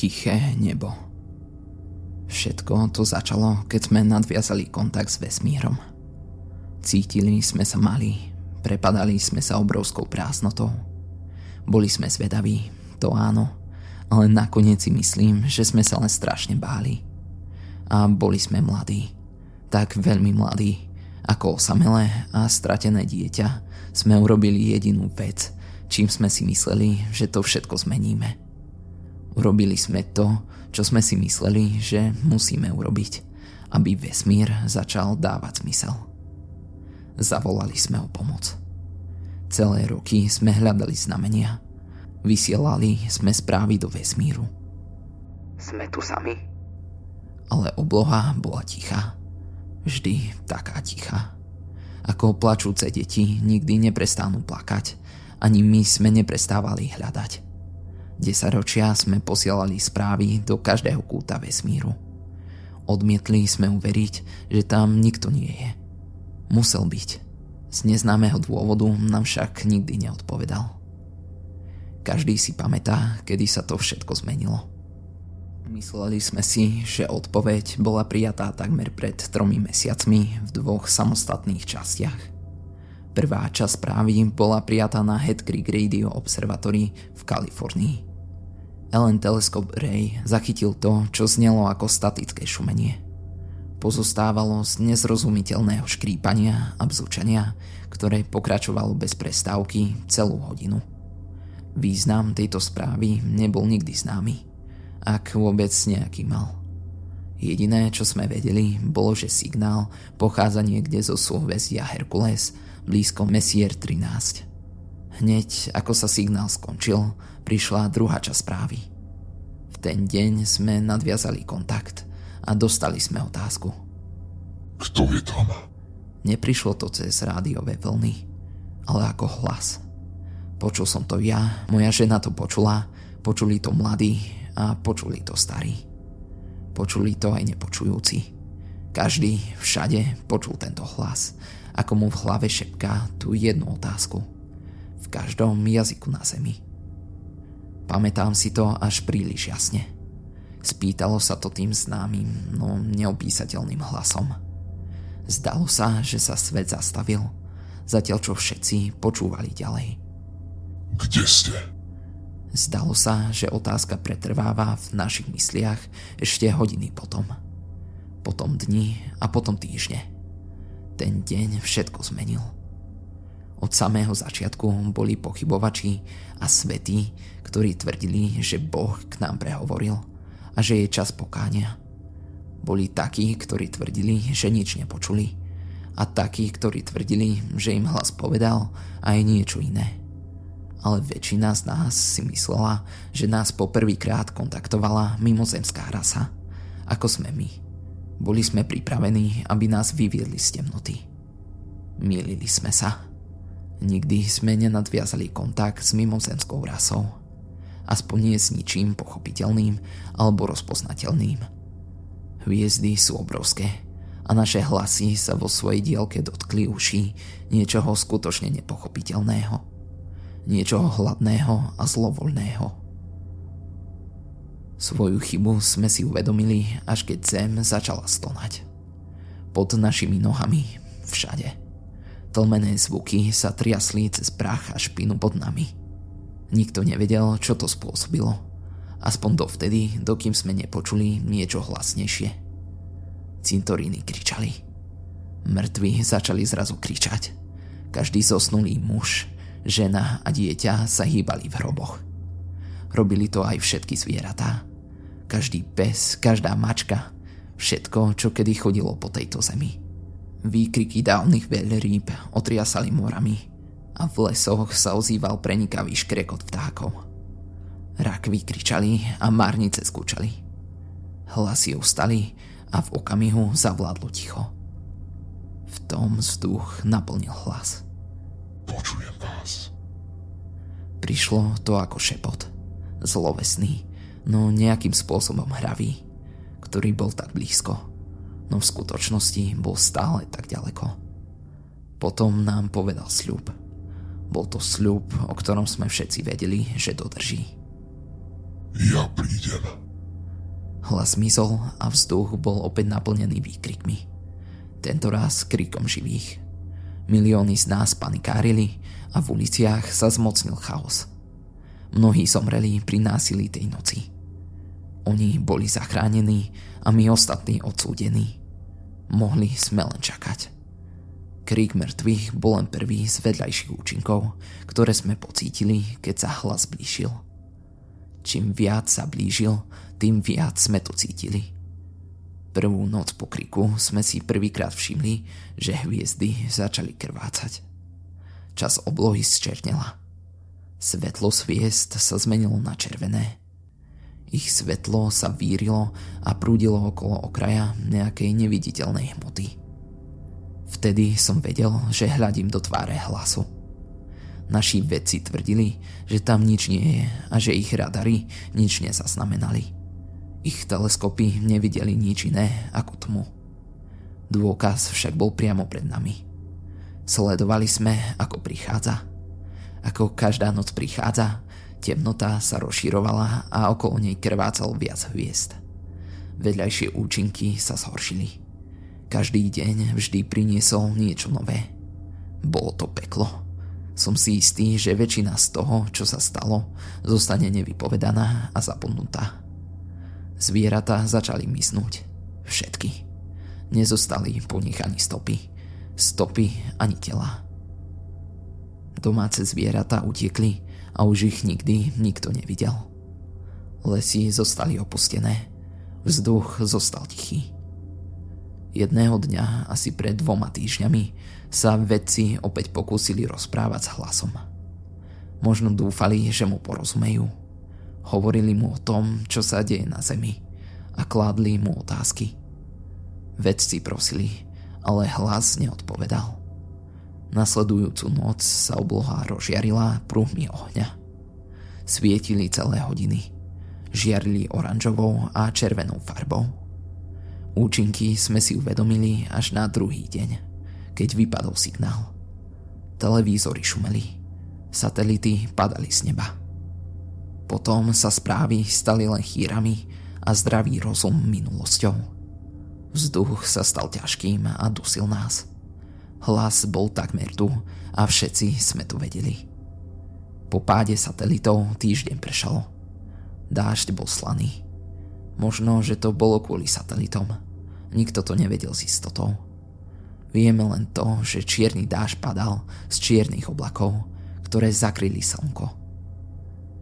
Tiché nebo. Všetko to začalo, keď sme nadviazali kontakt s vesmírom. Cítili sme sa malí, prepadali sme sa obrovskou prázdnotou. Boli sme zvedaví, to áno, ale nakoniec si myslím, že sme sa len strašne báli. A boli sme mladí, tak veľmi mladí, ako osamelé a stratené dieťa sme urobili jedinú vec, čím sme si mysleli, že to všetko zmeníme. Urobili sme to, čo sme si mysleli, že musíme urobiť, aby vesmír začal dávať zmysel. Zavolali sme o pomoc. Celé roky sme hľadali znamenia. Vysielali sme správy do vesmíru. Sme tu sami? Ale obloha bola tichá vždy taká tichá. Ako plačúce deti nikdy neprestanú plakať, ani my sme neprestávali hľadať. Desaťročia sme posielali správy do každého kúta vesmíru. Odmietli sme uveriť, že tam nikto nie je. Musel byť. Z neznámeho dôvodu nám však nikdy neodpovedal. Každý si pamätá, kedy sa to všetko zmenilo. Mysleli sme si, že odpoveď bola prijatá takmer pred tromi mesiacmi v dvoch samostatných častiach. Prvá časť správy bola prijatá na Head Creek Radio Observatory v Kalifornii. Ellen Telescope Ray zachytil to, čo znelo ako statické šumenie. Pozostávalo z nezrozumiteľného škrípania a bzučania, ktoré pokračovalo bez prestávky celú hodinu. Význam tejto správy nebol nikdy známy ak vôbec nejaký mal. Jediné, čo sme vedeli, bolo, že signál pochádza niekde zo súhvezdia Herkules blízko Messier 13. Hneď ako sa signál skončil, prišla druhá časť správy. V ten deň sme nadviazali kontakt a dostali sme otázku. Kto je tam? Neprišlo to cez rádiové vlny, ale ako hlas. Počul som to ja, moja žena to počula, počuli to mladí, a počuli to starí. Počuli to aj nepočujúci. Každý všade počul tento hlas, ako mu v hlave šepká tú jednu otázku. V každom jazyku na zemi. Pamätám si to až príliš jasne. Spýtalo sa to tým známym, no neopísateľným hlasom. Zdalo sa, že sa svet zastavil, zatiaľ čo všetci počúvali ďalej. Kde ste? Zdalo sa, že otázka pretrváva v našich mysliach ešte hodiny potom. Potom dni a potom týždne. Ten deň všetko zmenil. Od samého začiatku boli pochybovači a svetí, ktorí tvrdili, že Boh k nám prehovoril a že je čas pokánia. Boli takí, ktorí tvrdili, že nič nepočuli a takí, ktorí tvrdili, že im hlas povedal aj niečo iné ale väčšina z nás si myslela, že nás poprvýkrát kontaktovala mimozemská rasa, ako sme my. Boli sme pripravení, aby nás vyviedli z temnoty. Milili sme sa. Nikdy sme nenadviazali kontakt s mimozemskou rasou. Aspoň nie s ničím pochopiteľným alebo rozpoznateľným. Hviezdy sú obrovské a naše hlasy sa vo svojej dielke dotkli uší niečoho skutočne nepochopiteľného niečoho hladného a zlovoľného. Svoju chybu sme si uvedomili, až keď zem začala stonať. Pod našimi nohami, všade. Tlmené zvuky sa triasli cez prach a špinu pod nami. Nikto nevedel, čo to spôsobilo. Aspoň dovtedy, dokým sme nepočuli niečo hlasnejšie. Cintoríny kričali. Mŕtvi začali zrazu kričať. Každý zosnulý muž, Žena a dieťa sa hýbali v hroboch. Robili to aj všetky zvieratá. Každý pes, každá mačka, všetko, čo kedy chodilo po tejto zemi. Výkriky dávnych veľrýb otriasali morami a v lesoch sa ozýval prenikavý škrekot vtákov. Rakvy kričali a márnice skúčali. Hlasy ustali a v okamihu zavládlo ticho. V tom vzduch naplnil hlas. Počujem vás. Prišlo to ako šepot. Zlovesný, no nejakým spôsobom hravý, ktorý bol tak blízko, no v skutočnosti bol stále tak ďaleko. Potom nám povedal sľub. Bol to sľub, o ktorom sme všetci vedeli, že dodrží. Ja prídem. Hlas mizol a vzduch bol opäť naplnený výkrikmi. Tento raz krikom živých. Milióny z nás panikárili a v uliciach sa zmocnil chaos. Mnohí zomreli pri násilí tej noci. Oni boli zachránení a my ostatní odsúdení. Mohli sme len čakať. Krík mŕtvych bol len prvý z vedľajších účinkov, ktoré sme pocítili, keď sa hlas blížil. Čím viac sa blížil, tým viac sme to cítili. Prvú noc po kriku sme si prvýkrát všimli, že hviezdy začali krvácať. Čas oblohy zčernela. Svetlo sviest sa zmenilo na červené. Ich svetlo sa vírilo a prúdilo okolo okraja nejakej neviditeľnej hmoty. Vtedy som vedel, že hľadím do tváre hlasu. Naši vedci tvrdili, že tam nič nie je a že ich radary nič nezaznamenali. Ich teleskopy nevideli nič iné ako tmu. Dôkaz však bol priamo pred nami. Sledovali sme, ako prichádza. Ako každá noc prichádza, temnota sa rozširovala a okolo nej krvácalo viac hviezd. Vedľajšie účinky sa zhoršili. Každý deň vždy priniesol niečo nové. Bolo to peklo. Som si istý, že väčšina z toho, čo sa stalo, zostane nevypovedaná a zapomnutá. Zvieratá začali mysnúť. Všetky. Nezostali po nich ani stopy. Stopy ani tela. Domáce zvieratá utiekli a už ich nikdy nikto nevidel. Lesy zostali opustené. Vzduch zostal tichý. Jedného dňa, asi pred dvoma týždňami, sa vedci opäť pokúsili rozprávať s hlasom. Možno dúfali, že mu porozumejú – Hovorili mu o tom, čo sa deje na Zemi a kládli mu otázky. Vedci prosili, ale hlas neodpovedal. Nasledujúcu noc sa obloha rozžiarila prúhmi ohňa. Svietili celé hodiny. Žiarili oranžovou a červenou farbou. Účinky sme si uvedomili až na druhý deň, keď vypadol signál. Televízory šumeli. Satelity padali z neba. Potom sa správy stali len chýrami a zdravý rozum minulosťou. Vzduch sa stal ťažkým a dusil nás. Hlas bol takmer tu a všetci sme to vedeli. Po páde satelitov týždeň prešalo. Dážď bol slaný. Možno, že to bolo kvôli satelitom. Nikto to nevedel s istotou. Vieme len to, že čierny dáž padal z čiernych oblakov, ktoré zakryli slnko.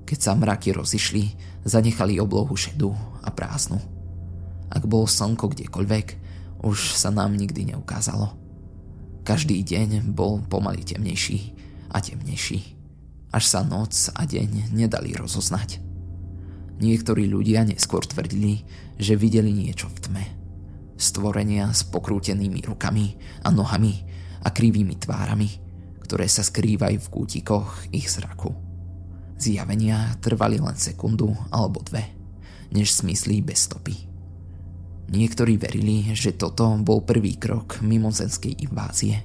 Keď sa mraky rozišli, zanechali oblohu šedú a prázdnu. Ak bolo slnko kdekoľvek, už sa nám nikdy neukázalo. Každý deň bol pomaly temnejší a temnejší, až sa noc a deň nedali rozoznať. Niektorí ľudia neskôr tvrdili, že videli niečo v tme. Stvorenia s pokrútenými rukami a nohami a krivými tvárami, ktoré sa skrývajú v kútikoch ich zraku. Zjavenia trvali len sekundu alebo dve, než smyslí bez stopy. Niektorí verili, že toto bol prvý krok mimozenskej invázie,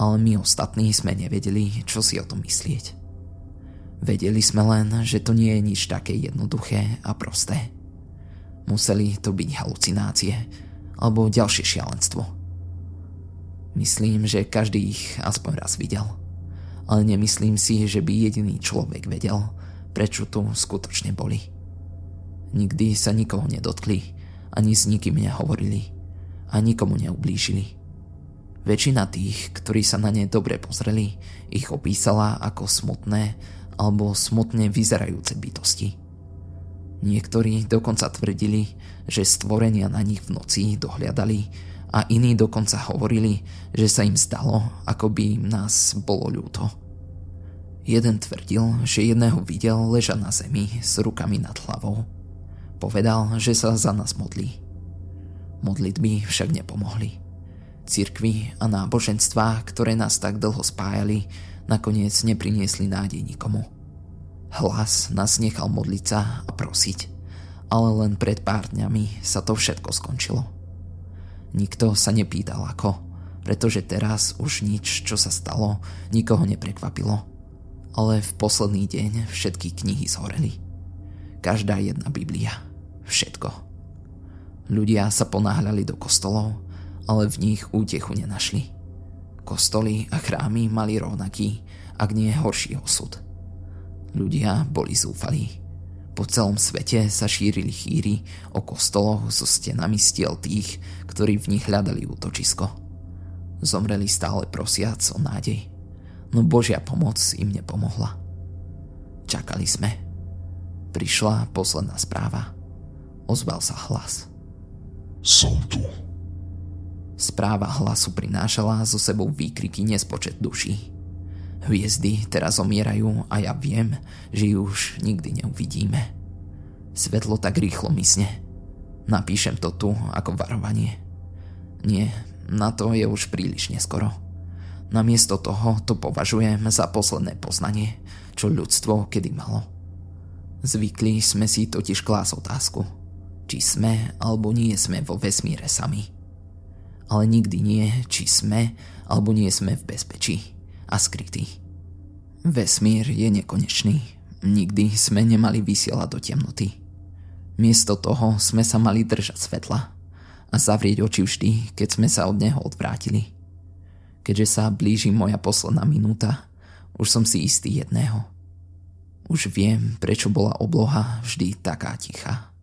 ale my ostatní sme nevedeli, čo si o tom myslieť. Vedeli sme len, že to nie je nič také jednoduché a prosté. Museli to byť halucinácie alebo ďalšie šialenstvo. Myslím, že každý ich aspoň raz videl – ale nemyslím si, že by jediný človek vedel, prečo tu skutočne boli. Nikdy sa nikoho nedotkli, ani s nikým nehovorili a nikomu neublížili. Väčšina tých, ktorí sa na ne dobre pozreli, ich opísala ako smutné alebo smutne vyzerajúce bytosti. Niektorí dokonca tvrdili, že stvorenia na nich v noci dohliadali a iní dokonca hovorili, že sa im zdalo, ako by im nás bolo ľúto. Jeden tvrdil, že jedného videl leža na zemi s rukami nad hlavou. Povedal, že sa za nás modlí. Modlitby však nepomohli. Cirkvy a náboženstvá, ktoré nás tak dlho spájali, nakoniec nepriniesli nádej nikomu. Hlas nás nechal modliť sa a prosiť, ale len pred pár dňami sa to všetko skončilo. Nikto sa nepýtal ako, pretože teraz už nič, čo sa stalo, nikoho neprekvapilo. Ale v posledný deň všetky knihy zhoreli. Každá jedna Biblia. Všetko. Ľudia sa ponáhľali do kostolov, ale v nich útechu nenašli. Kostoly a chrámy mali rovnaký, ak nie horší osud. Ľudia boli zúfalí. Po celom svete sa šírili chýry o kostoloch so stenami stiel tých, ktorí v nich hľadali útočisko. Zomreli stále prosiac o nádej, no Božia pomoc im nepomohla. Čakali sme. Prišla posledná správa. Ozval sa hlas. Som tu. Správa hlasu prinášala so sebou výkriky nespočet duší. Hviezdy teraz omierajú a ja viem, že ju už nikdy neuvidíme. Svetlo tak rýchlo mysne. Napíšem to tu ako varovanie. Nie, na to je už príliš neskoro. Namiesto toho to považujem za posledné poznanie, čo ľudstvo kedy malo. Zvykli sme si totiž klás otázku – či sme alebo nie sme vo vesmíre sami. Ale nikdy nie, či sme alebo nie sme v bezpečí a skrytí. Vesmír je nekonečný. Nikdy sme nemali vysielať do temnoty. Miesto toho sme sa mali držať svetla a zavrieť oči vždy, keď sme sa od neho odvrátili. Keďže sa blíži moja posledná minúta, už som si istý jedného. Už viem, prečo bola obloha vždy taká tichá.